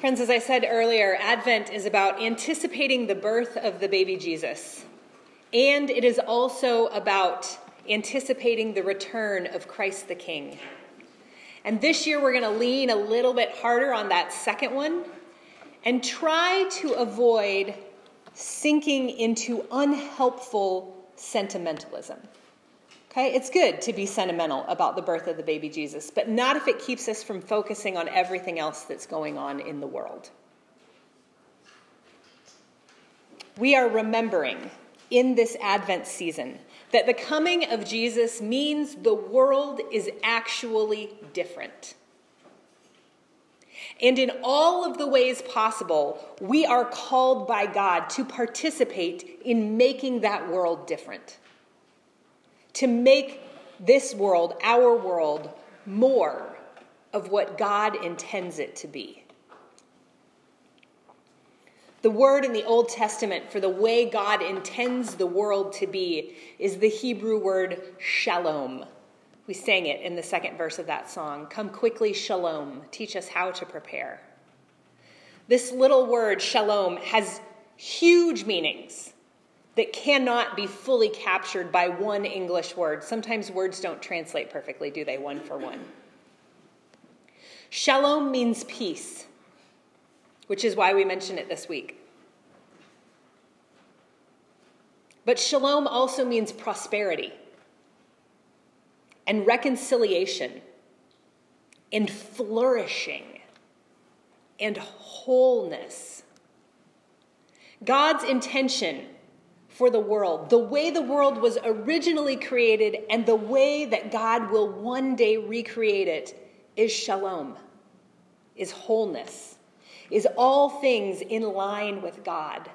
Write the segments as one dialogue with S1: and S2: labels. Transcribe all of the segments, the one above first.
S1: Friends, as I said earlier, Advent is about anticipating the birth of the baby Jesus. And it is also about anticipating the return of Christ the King. And this year we're going to lean a little bit harder on that second one and try to avoid sinking into unhelpful sentimentalism. Okay, it's good to be sentimental about the birth of the baby Jesus, but not if it keeps us from focusing on everything else that's going on in the world. We are remembering in this Advent season that the coming of Jesus means the world is actually different. And in all of the ways possible, we are called by God to participate in making that world different. To make this world, our world, more of what God intends it to be. The word in the Old Testament for the way God intends the world to be is the Hebrew word shalom. We sang it in the second verse of that song. Come quickly, shalom. Teach us how to prepare. This little word, shalom, has huge meanings that cannot be fully captured by one English word. Sometimes words don't translate perfectly, do they, one for one? Shalom means peace which is why we mention it this week. But shalom also means prosperity and reconciliation and flourishing and wholeness. God's intention for the world, the way the world was originally created, and the way that God will one day recreate it is shalom, is wholeness is all things in line with God.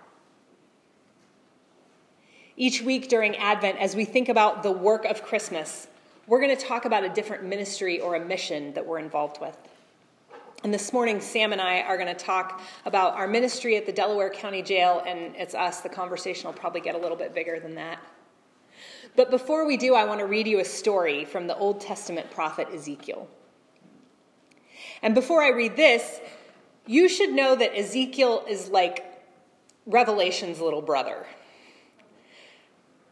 S1: Each week during Advent, as we think about the work of Christmas, we're going to talk about a different ministry or a mission that we're involved with. And this morning, Sam and I are going to talk about our ministry at the Delaware County Jail, and it's us. The conversation will probably get a little bit bigger than that. But before we do, I want to read you a story from the Old Testament prophet Ezekiel. And before I read this, you should know that Ezekiel is like Revelation's little brother.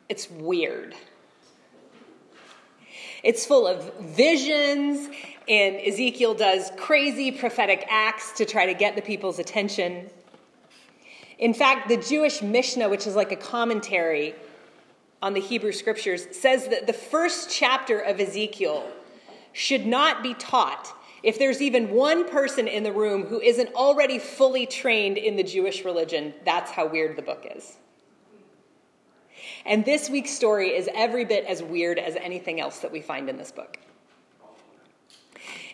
S1: It's weird. It's full of visions, and Ezekiel does crazy prophetic acts to try to get the people's attention. In fact, the Jewish Mishnah, which is like a commentary on the Hebrew scriptures, says that the first chapter of Ezekiel should not be taught if there's even one person in the room who isn't already fully trained in the Jewish religion, that's how weird the book is. And this week's story is every bit as weird as anything else that we find in this book.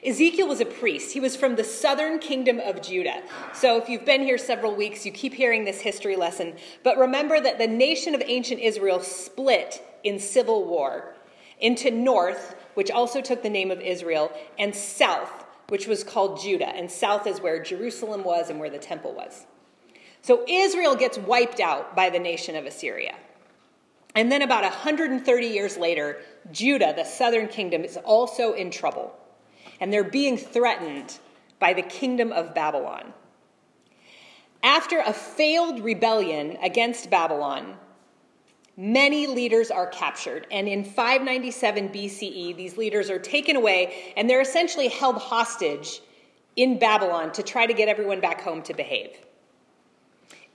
S1: Ezekiel was a priest. He was from the southern kingdom of Judah. So, if you've been here several weeks, you keep hearing this history lesson. But remember that the nation of ancient Israel split in civil war into north, which also took the name of Israel, and south, which was called Judah. And south is where Jerusalem was and where the temple was. So Israel gets wiped out by the nation of Assyria. And then about 130 years later, Judah, the southern kingdom, is also in trouble. And they're being threatened by the kingdom of Babylon. After a failed rebellion against Babylon, many leaders are captured. And in 597 BCE, these leaders are taken away and they're essentially held hostage in Babylon to try to get everyone back home to behave.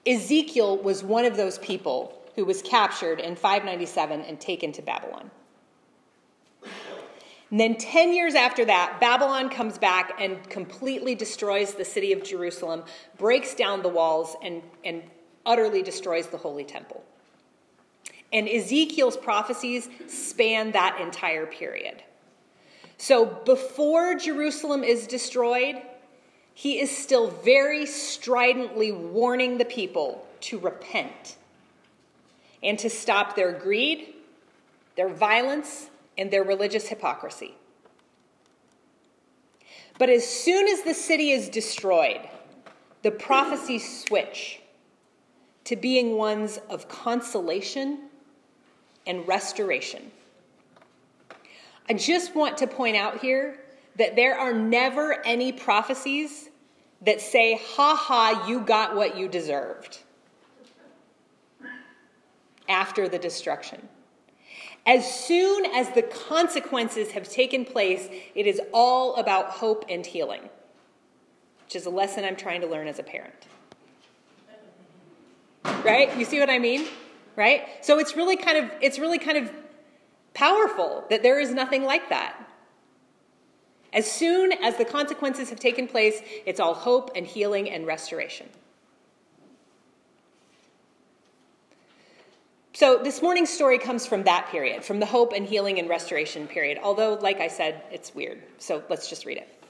S1: Ezekiel was one of those people who was captured in 597 and taken to Babylon. And then 10 years after that, Babylon comes back and completely destroys the city of Jerusalem, breaks down the walls, and, and utterly destroys the Holy Temple. And Ezekiel's prophecies span that entire period. So before Jerusalem is destroyed, he is still very stridently warning the people to repent and to stop their greed, their violence, and their religious hypocrisy. But as soon as the city is destroyed, the prophecies switch to being ones of consolation and restoration. I just want to point out here that there are never any prophecies that say, ha ha, you got what you deserved after the destruction. As soon as the consequences have taken place, it is all about hope and healing, which is a lesson I'm trying to learn as a parent. Right? You see what I mean? Right? So it's really kind of it's really kind of powerful that there is nothing like that. As soon as the consequences have taken place, it's all hope and healing and restoration. So, this morning's story comes from that period, from the hope and healing and restoration period, although, like I said, it's weird. So, let's just read it.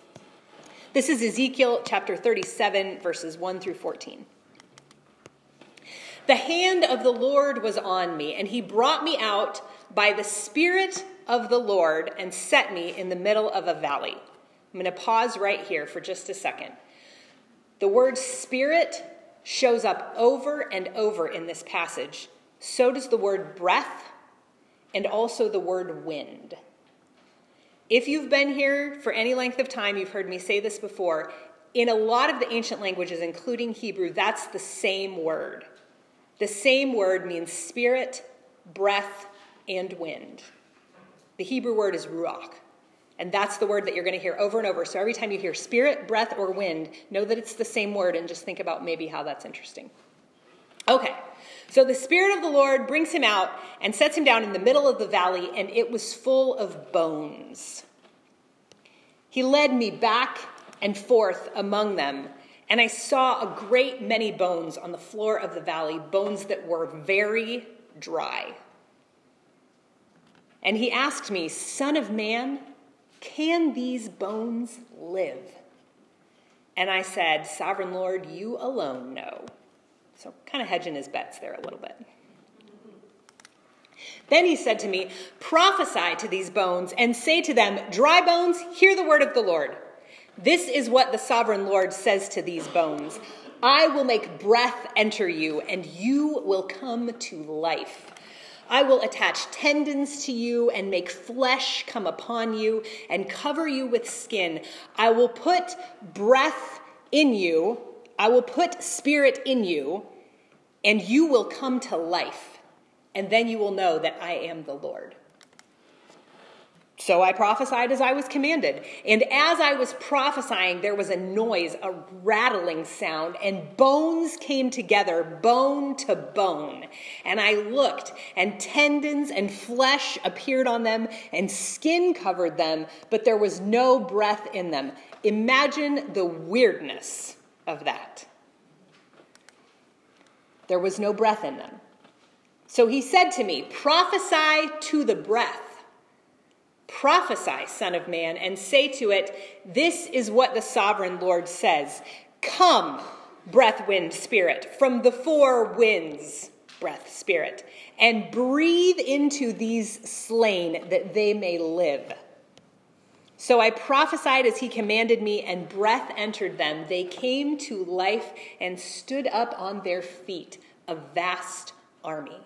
S1: This is Ezekiel chapter 37, verses 1 through 14. The hand of the Lord was on me, and he brought me out by the Spirit of the Lord and set me in the middle of a valley. I'm going to pause right here for just a second. The word Spirit shows up over and over in this passage so does the word breath and also the word wind. If you've been here for any length of time, you've heard me say this before. In a lot of the ancient languages, including Hebrew, that's the same word. The same word means spirit, breath, and wind. The Hebrew word is ruach. And that's the word that you're going to hear over and over. So every time you hear spirit, breath, or wind, know that it's the same word and just think about maybe how that's interesting. Okay, so the Spirit of the Lord brings him out and sets him down in the middle of the valley, and it was full of bones. He led me back and forth among them, and I saw a great many bones on the floor of the valley, bones that were very dry. And he asked me, Son of man, can these bones live? And I said, Sovereign Lord, you alone know. So, kind of hedging his bets there a little bit. Then he said to me, Prophesy to these bones and say to them, Dry bones, hear the word of the Lord. This is what the sovereign Lord says to these bones I will make breath enter you, and you will come to life. I will attach tendons to you and make flesh come upon you and cover you with skin. I will put breath in you. I will put spirit in you, and you will come to life, and then you will know that I am the Lord. So I prophesied as I was commanded. And as I was prophesying, there was a noise, a rattling sound, and bones came together, bone to bone. And I looked, and tendons and flesh appeared on them, and skin covered them, but there was no breath in them. Imagine the weirdness of that. There was no breath in them. So he said to me, Prophesy to the breath. Prophesy, Son of Man, and say to it, This is what the sovereign Lord says Come, breath, wind, spirit, from the four winds, breath, spirit, and breathe into these slain that they may live. So I prophesied as he commanded me, and breath entered them. They came to life and stood up on their feet, a vast army.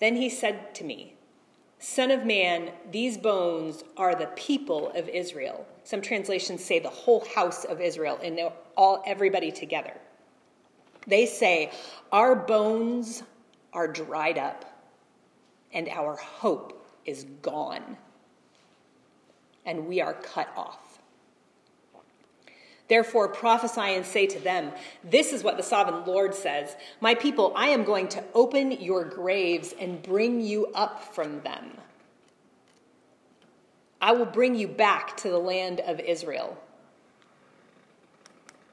S1: Then he said to me, Son of man, these bones are the people of Israel. Some translations say the whole house of Israel and all everybody together. They say, Our bones are dried up, and our hope is gone and we are cut off. Therefore, prophesy and say to them, This is what the sovereign Lord says My people, I am going to open your graves and bring you up from them. I will bring you back to the land of Israel.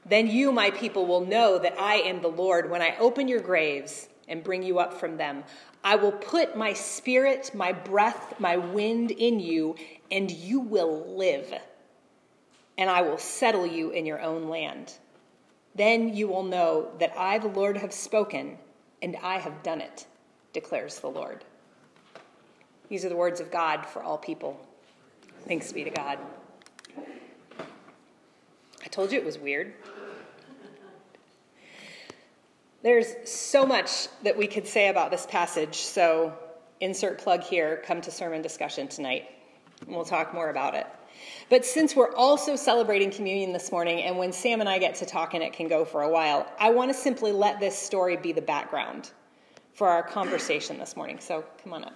S1: Then you, my people, will know that I am the Lord when I open your graves and bring you up from them. I will put my spirit, my breath, my wind in you, and you will live. And I will settle you in your own land. Then you will know that I, the Lord, have spoken, and I have done it, declares the Lord. These are the words of God for all people. Thanks be to God. I told you it was weird. There's so much that we could say about this passage, so insert plug here, come to sermon discussion tonight. and we'll talk more about it. But since we're also celebrating communion this morning, and when Sam and I get to talking, it can go for a while, I want to simply let this story be the background for our conversation this morning. So come on up.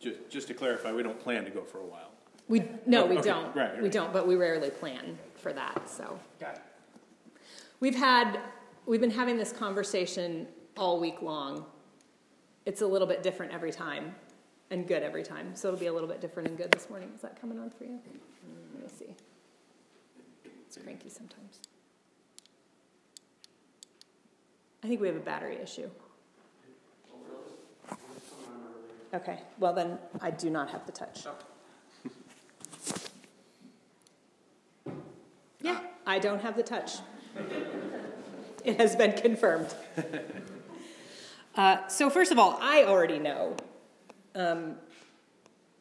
S2: Just, just to clarify, we don't plan to go for a while.
S1: We no, we
S2: Okay,
S1: don't.
S2: right, right.
S1: We don't, but we rarely plan for that. So
S2: Got it.
S1: we've had we've been having this conversation all week long. It's a little bit different every time, and good every time. So it'll be a little bit different and good this morning. Is that coming on for you? Let me see. It's cranky sometimes. I think we have a battery issue. Okay, well then I do not have the touch. Yeah, I don't have the touch. It has been confirmed. Uh, so, first of all, I already know. Um,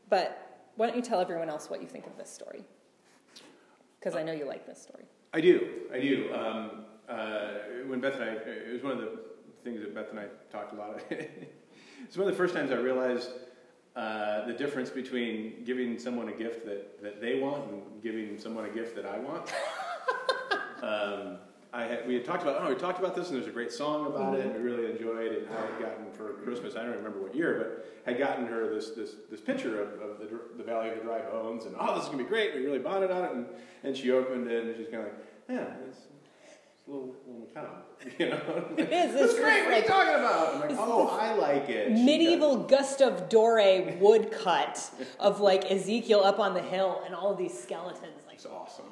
S1: but why don't you tell everyone else what you think of this story? Because I know you like this story.
S2: I do, I do. Um, uh, when Beth and I, it was one of the things that Beth and I talked a lot. it's one of the first times I realized uh, the difference between giving someone a gift that, that they want and giving someone a gift that I want. um, I had, we had talked about, oh, we talked about this, and there's a great song about it, and we really enjoyed it. And I had gotten for Christmas, I don't remember what year, but had gotten her this this, this picture of, of the, the Valley of the Dry Bones, and oh, this is gonna be great. We really bonded on it, and, and she opened it, and she's kind of like, yeah, it's, it's a little, little town, you know.
S1: It is.
S2: It's great. What are you talking about? I'm like, oh, I like it.
S1: Medieval Gustav Dore woodcut of like Ezekiel up on the hill and all of these skeletons. Like,
S2: It's awesome.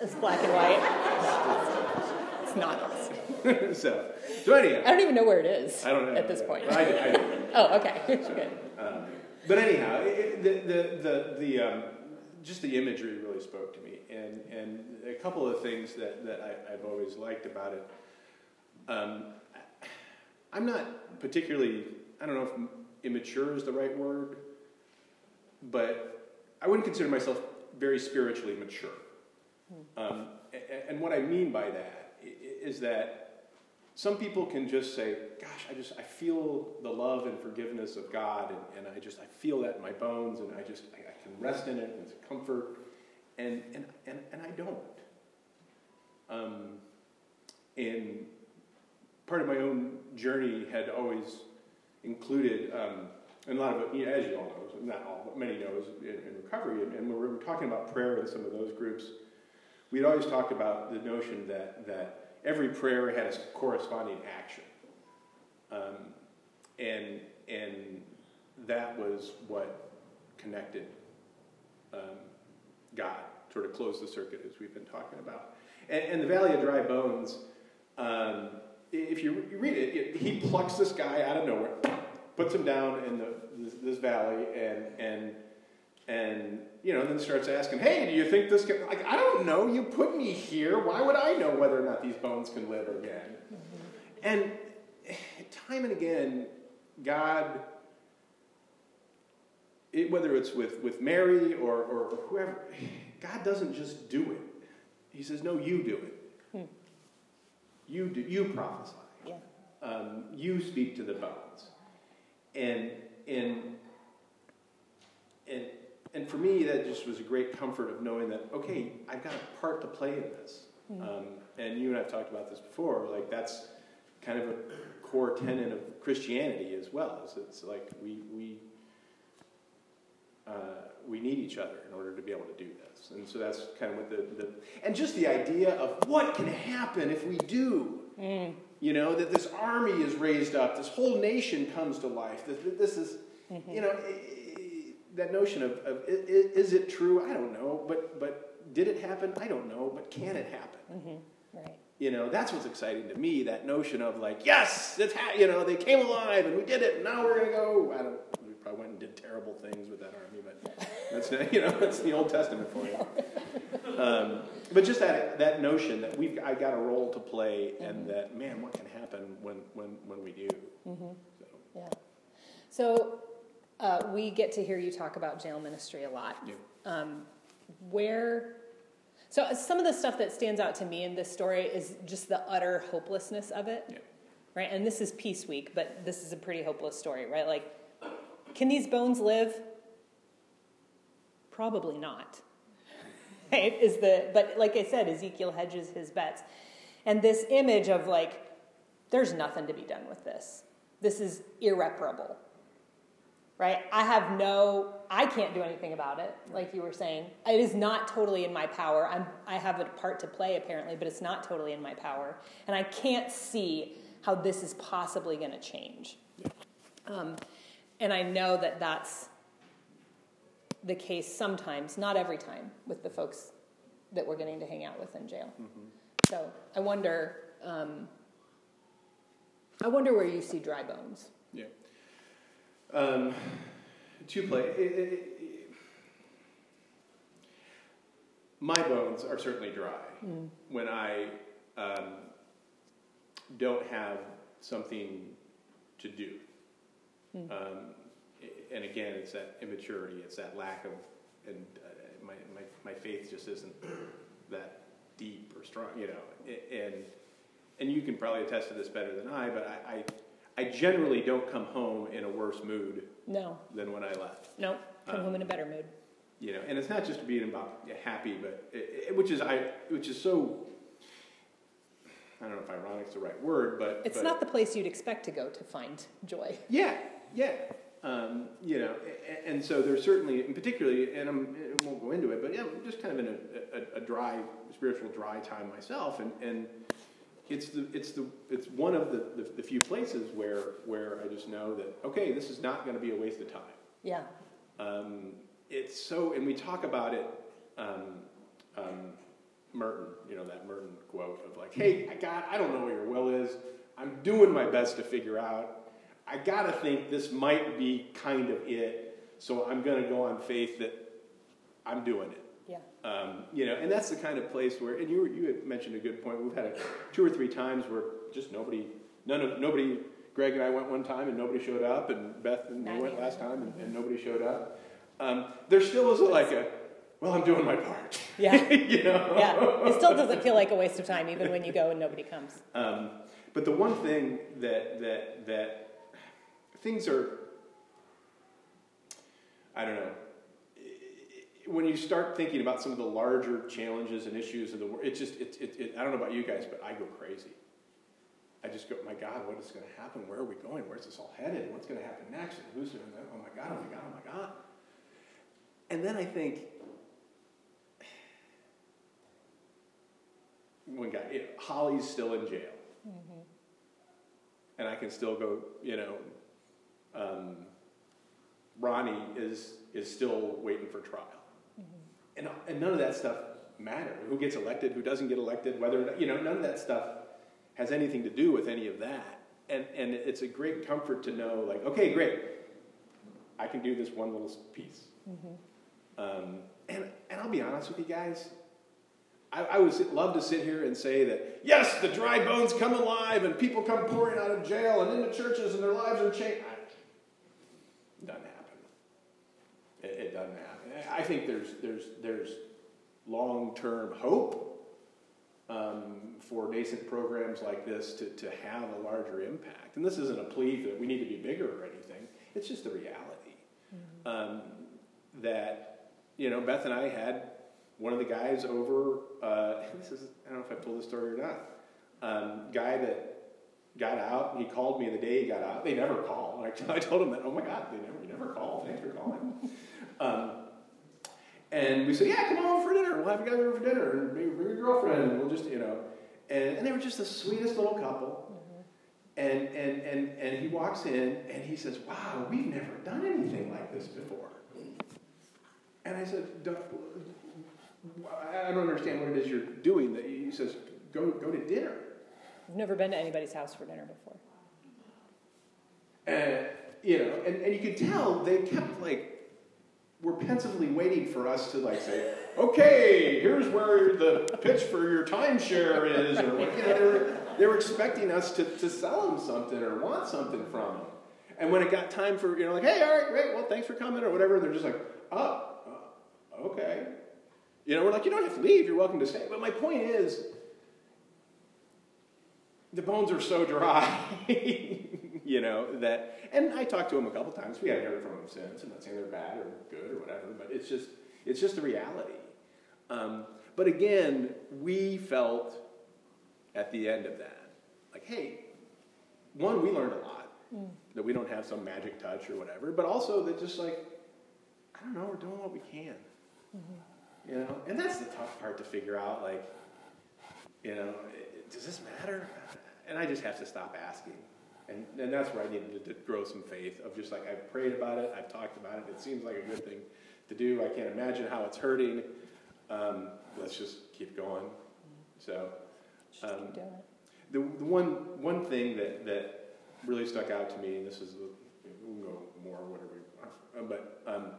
S1: it's black and white. It's not awesome.
S2: so, so anyhow,
S1: I don't even know where it is
S2: I don't know
S1: at this point.
S2: I, I.
S1: Oh, okay. Good.
S2: Um, but anyhow, it, the the the, the um, just the imagery really spoke to me, and and a couple of things that that I, I've always liked about it. Um, I'm not particularly. I don't know if immature is the right word, but I wouldn't consider myself very spiritually mature. Um, a- a- and what I mean by that is that some people can just say, "Gosh, I just I feel the love and forgiveness of God, and, and I just I feel that in my bones, and I just I, I can rest in it, and it's comfort," and and and, and I don't. Um, and part of my own journey had always included, um, and a lot of it, you know, as you all know, not all, but many knows in, in recovery, and, and when we were talking about prayer in some of those groups, we'd always talked about the notion that, that every prayer had a corresponding action. Um, and, and that was what connected um, God, sort of closed the circuit as we've been talking about. And, and the Valley of Dry Bones, um, if you, you read it, it, he plucks this guy out of nowhere, puts him down in the, this, this valley, and, and and you know, then starts asking, "Hey, do you think this can?" Like, I don't know. You put me here. Why would I know whether or not these bones can live again? And time and again, God, it, whether it's with with Mary or, or whoever, God doesn't just do it. He says, "No, you do it. You do. You prophesy.
S1: Yeah.
S2: Um, you speak to the bones." And and and and for me, that just was a great comfort of knowing that okay, I've got a part to play in this. Um, and you and I've talked about this before. Like that's kind of a core tenet of Christianity as well. Is it's like we we uh, we need each other in order to be able to do this. And so that's kind of what the, the and just the idea of what can happen if we do. You know that this army is raised up, this whole nation comes to life. That this is, you know, i- i- that notion of, of is it true? I don't know, but but did it happen? I don't know, but can it happen? Mm-hmm.
S1: Right.
S2: You know, that's what's exciting to me. That notion of like, yes, it's ha- you know they came alive and we did it. And now we're gonna go. I don't. We probably went and did terrible things with that army, but that's you know that's the Old Testament for you. Um, but just that that notion that we've I got a role to play, and mm-hmm. that man, what can happen when when when we do? Mm-hmm. So,
S1: Yeah. So uh, we get to hear you talk about jail ministry a lot.
S2: yeah.
S1: Um, where, So some of the stuff that stands out to me in this story is just the utter hopelessness of it.
S2: Yeah.
S1: Right? And this is Peace Week, but this is a pretty hopeless story, right? Like, can these bones live? Probably not. Right? Is the but like I said, Ezekiel hedges his bets. And this image of like, there's nothing to be done with this. This is irreparable. Right? I have no I can't do anything about it, like you were saying. It is not totally in my power. I'm I have a part to play apparently, but it's not totally in my power. And I can't see how this is possibly going to change. Um, and I know that that's the case sometimes, not every time, with the folks that we're getting to hang out with in jail. Mm-hmm. So I wonder, um, I wonder where you see dry bones.
S2: Yeah. Um, to play. It, it, it, my bones are certainly dry mm. when I um, don't have something to do. Mm. Um, and again, it's that immaturity, it's that lack of, and uh, my, my, my faith just isn't that deep or strong, you know. And, and you can probably attest to this better than I, but I, I, I generally don't come home in a worse mood
S1: no.
S2: than when I left.
S1: No, come um, home in a better mood.
S2: You know, and it's not just being about happy, but it, it, which is I, which is so I don't know if ironic is the right word, but
S1: it's
S2: but,
S1: not the place you'd expect to go to find joy.
S2: Yeah, yeah. Um, you know, and, and, so there's certainly, and particularly, and I'm, I won't go into it, but yeah, I'm just kind of in a, a, a, dry, spiritual dry time myself, and, and it's the, it's the, it's one of the, the, the few places where, where I just know that okay, this is not going to be a waste of time.
S1: Yeah.
S2: Um, it's so, and we talk about it. Um, um Merton, you know, that Merton quote of like, hey, I got, I don't know what your will is. I'm doing my best to figure out. I got to think this might be kind of it. So I'm going to go on faith that I'm doing it.
S1: Yeah.
S2: Um, you know, and that's the kind of place where, and you, you had mentioned a good point. We've had a, two or three times where just nobody, none of, nobody, Greg and I went one time and nobody showed up, and Beth and we went last time and, and nobody showed up. Um, there still is a, like a, well, I'm doing my part.
S1: Yeah.
S2: you know?
S1: Yeah. It still doesn't feel like a waste of time, even when you go and nobody comes.
S2: Um, but the one thing that, that, that things are, I don't know, when you start thinking about some of the larger challenges and issues of the world, it just, it, it, it, I don't know about you guys, but I go crazy. I just go, my God, what is going to happen? Where are we going? Where's this all headed? What's going to happen next? And who's doing that? Oh my God, oh my God, oh my God. And then I think, when God, it, Holly's still in jail, mm-hmm. and I can still go. You know, um, Ronnie is is still waiting for trial. And and none of that stuff matters. Who gets elected? Who doesn't get elected? Whether you know, none of that stuff has anything to do with any of that. And and it's a great comfort to know, like, okay, great, I can do this one little piece. Mm-hmm. Um, and and I'll be honest with you guys, I, I, would love to sit here and say that, yes, the dry bones come alive and people come pouring out of jail and into churches and their lives are changed. Doesn't happen. It, it doesn't happen. I think there's, there's, there's long term hope um, for nascent programs like this to, to have a larger impact. And this isn't a plea that we need to be bigger or anything, it's just a reality. Mm-hmm. Um, that, you know, Beth and I had one of the guys over, uh, this is, I don't know if I told this story or not, um, guy that got out, he called me the day he got out. They never call. I, I told him that, oh my God, they never, you never call. Thanks for calling. Um, and we said, yeah, come on for dinner. We'll have you guys over for dinner. And bring, bring your girlfriend. And we'll just, you know. And, and they were just the sweetest little couple. Mm-hmm. And, and, and, and he walks in and he says, wow, we've never done anything like this before. And I said, I don't understand what it is you're doing. He says, go go to dinner.
S1: I've never been to anybody's house for dinner before.
S2: And you know, and, and you could tell they kept like were pensively waiting for us to like say, okay, here's where the pitch for your timeshare is, or you know, they were, they were expecting us to, to sell them something or want something from them. And when it got time for, you know, like, hey, all right, great, well, thanks for coming, or whatever, they're just like, oh, okay. You know, we're like, you don't have to leave, you're welcome to stay. But my point is, the bones are so dry, you know, that, and I talked to him a couple times. We haven't heard from him since. I'm not saying they're bad or good or whatever, but it's just, it's just a reality. Um, but again, we felt at the end of that, like, hey, one, we learned a lot, mm. that we don't have some magic touch or whatever, but also that just like, I don't know, we're doing what we can. Mm-hmm. You know, and that's the tough part to figure out. Like, you know, does this matter? And I just have to stop asking. And, and that's where I needed to, to grow some faith of just like, I've prayed about it, I've talked about it, it seems like a good thing to do. I can't imagine how it's hurting. Um, let's just keep going. So, um, the, the one, one thing that, that really stuck out to me, and this is, we can go more, whatever, uh, but um,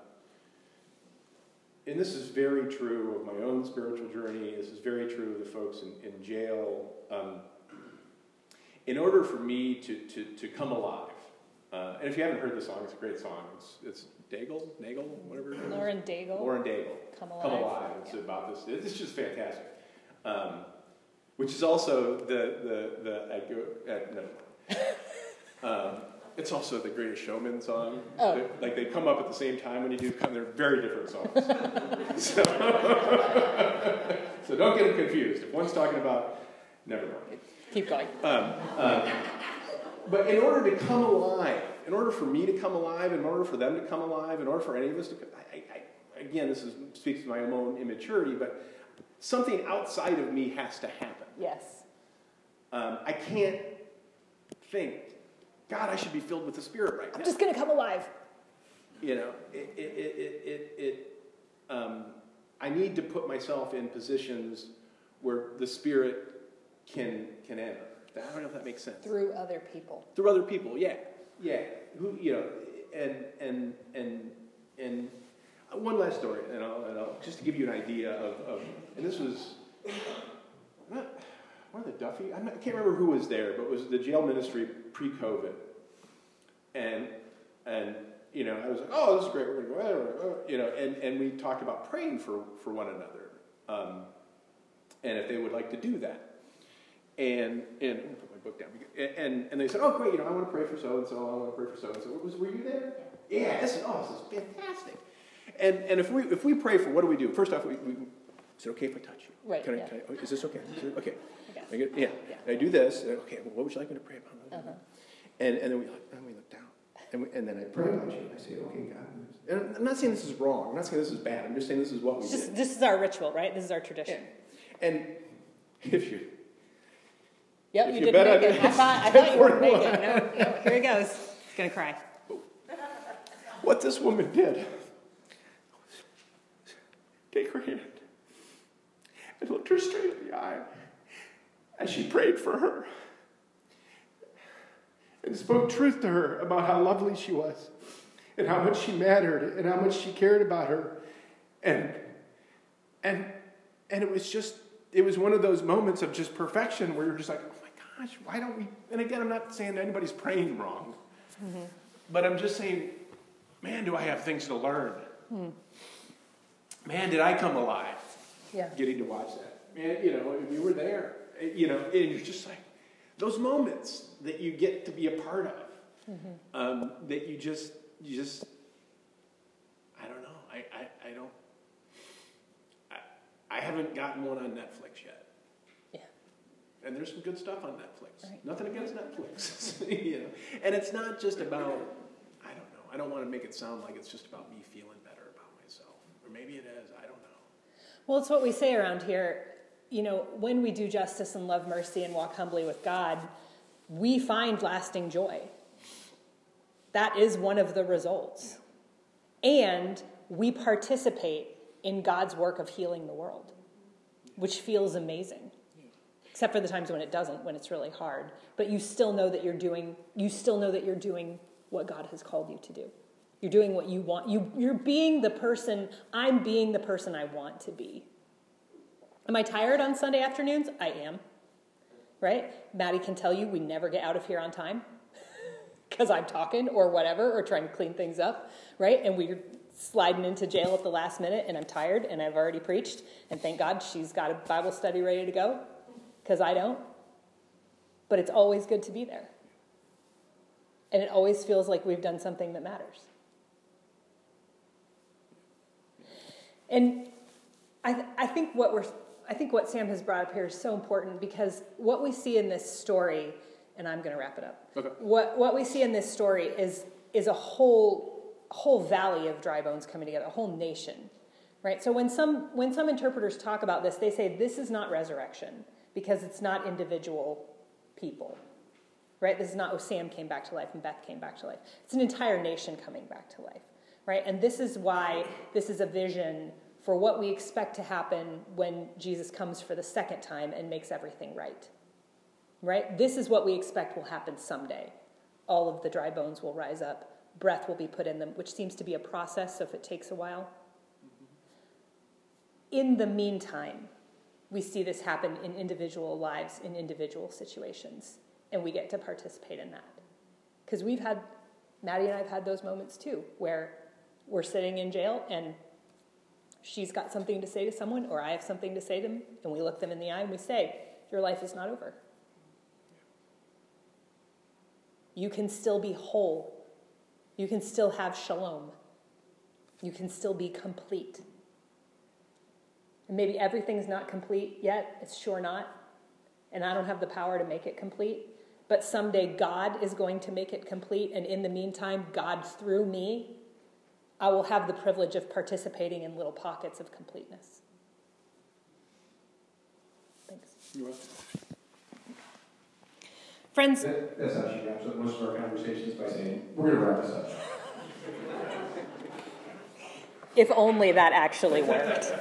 S2: and this is very true of my own spiritual journey. This is very true of the folks in, in jail. Um, in order for me to, to, to come alive, uh, and if you haven't heard the song, it's a great song. It's, it's Daigle, Nagel, whatever.
S1: Lauren Daigle.
S2: Lauren Daigle.
S1: Come alive.
S2: Come alive. It's yeah. about this. It's just fantastic. Um, which is also the the the I go uh, no. um, it's also the Greatest Showman song. Oh. They, like they come up at the same time when you do come. They're very different songs. so, so, don't get them confused. If one's talking about, never mind.
S1: Keep going.
S2: Um, um, but in order to come alive, in order for me to come alive, in order for them to come alive, in order for any of us to, I, I, again, this is, speaks to my own immaturity, but something outside of me has to happen.
S1: Yes.
S2: Um, I can't think God, I should be filled with the Spirit right
S1: now.
S2: I'm
S1: just going to come alive.
S2: You know, it, it, it, it, it um, I need to put myself in positions where the Spirit can, can enter. I don't know if that makes sense.
S1: Through other people.
S2: Through other people, yeah. Yeah. Who, you know, and, and, and, and one last story, and I'll, and I'll, just to give you an idea of, of and this was, not, one of the Duffy, not, i can't remember who was there, but it was the jail ministry pre-COVID. And, and, you know, I was like, oh, this is great, we're to go, you know, and, and we talked about praying for, for one another. Um, and if they would like to do that. And, and I'm put my book down. And, and they said, oh, great, you know, I want to pray for so-and-so, I want to pray for so-and-so. Was, were you there? Yeah, this is, oh, this is fantastic. And, and if, we, if we pray for, what do we do? First off, we, we is it okay if I touch you?
S1: Right.
S2: Can
S1: yeah.
S2: I, can I, is this okay? Is it, okay. I get, yeah. yeah. I do this. Okay. Well, what would you like me to pray about? Uh-huh. And, and then we look, and we look down. And, we, and then I pray about you. I say, okay, God. And I'm not saying this is wrong. I'm not saying this is bad. I'm just saying this is what we
S1: just,
S2: do.
S1: This is our ritual, right? This is our tradition.
S2: Yeah. And if you.
S1: Yep, if you, you didn't make it. I thought, I thought you were make it. No, no, here he goes. He's going to cry.
S2: What this woman did take her hand and looked her straight in the eye as she prayed for her and spoke truth to her about how lovely she was and how much she mattered and how much she cared about her and and and it was just it was one of those moments of just perfection where you're just like oh my gosh why don't we and again i'm not saying anybody's praying wrong mm-hmm. but i'm just saying man do i have things to learn mm. man did i come alive
S1: yeah.
S2: getting to watch that man you know if you were there you know, and you're just like, those moments that you get to be a part of, mm-hmm. um, that you just, you just, I don't know, I, I, I don't, I, I haven't gotten one on Netflix yet.
S1: Yeah.
S2: And there's some good stuff on Netflix. Right. Nothing against Netflix, you know. And it's not just about, I don't know, I don't want to make it sound like it's just about me feeling better about myself. Or maybe it is, I don't know.
S1: Well, it's what we say around here you know, when we do justice and love mercy and walk humbly with God, we find lasting joy. That is one of the results. And we participate in God's work of healing the world, which feels amazing. Except for the times when it doesn't, when it's really hard. But you still know that you're doing you still know that you're doing what God has called you to do. You're doing what you want. You, you're being the person, I'm being the person I want to be. Am I tired on Sunday afternoons? I am. Right? Maddie can tell you we never get out of here on time because I'm talking or whatever or trying to clean things up, right? And we're sliding into jail at the last minute and I'm tired and I've already preached. And thank God she's got a Bible study ready to go because I don't. But it's always good to be there. And it always feels like we've done something that matters. And I, th- I think what we're I think what Sam has brought up here is so important because what we see in this story, and I'm going to wrap it up.
S2: Okay.
S1: What what we see in this story is is a whole whole valley of dry bones coming together, a whole nation, right? So when some when some interpreters talk about this, they say this is not resurrection because it's not individual people, right? This is not oh Sam came back to life and Beth came back to life. It's an entire nation coming back to life, right? And this is why this is a vision for what we expect to happen when Jesus comes for the second time and makes everything right. Right? This is what we expect will happen someday. All of the dry bones will rise up, breath will be put in them, which seems to be a process, so if it takes a while. In the meantime, we see this happen in individual lives, in individual situations, and we get to participate in that. Because we've had, Maddie and I have had those moments too, where we're sitting in jail and she's got something to say to someone, or I have something to say to them, and we look them in the eye and we say, Your life is not over. You can still be whole. You can still have shalom. You can still be complete. And maybe everything's not complete yet, it's sure not. And I don't have the power to make it complete. But someday God is going to make it complete. And in the meantime, God, through me, I will have the privilege of participating in little pockets of completeness. Thanks.
S2: You're welcome.
S1: Friends,
S3: That, that's how she wraps up most of our conversations by saying, "We're going to wrap this up."
S1: if only that actually worked.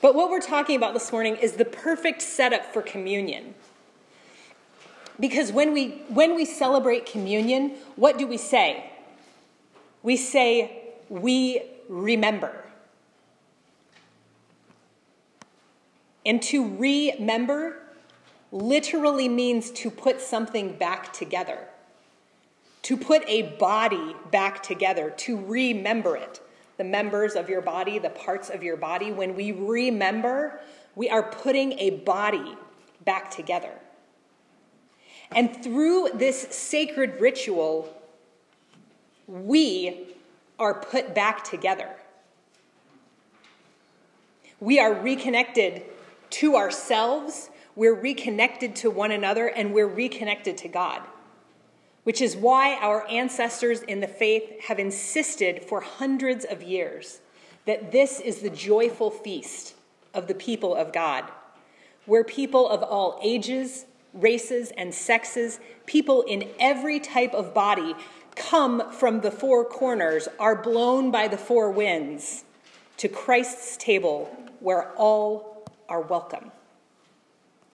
S1: But what we're talking about this morning is the perfect setup for communion. Because when we, when we celebrate communion, what do we say? We say, we remember. And to remember literally means to put something back together, to put a body back together, to remember it. The members of your body, the parts of your body, when we remember, we are putting a body back together. And through this sacred ritual, we are put back together. We are reconnected to ourselves, we're reconnected to one another, and we're reconnected to God, which is why our ancestors in the faith have insisted for hundreds of years that this is the joyful feast of the people of God, where people of all ages, races, and sexes, people in every type of body, come from the four corners, are blown by the four winds to Christ's table where all are welcome.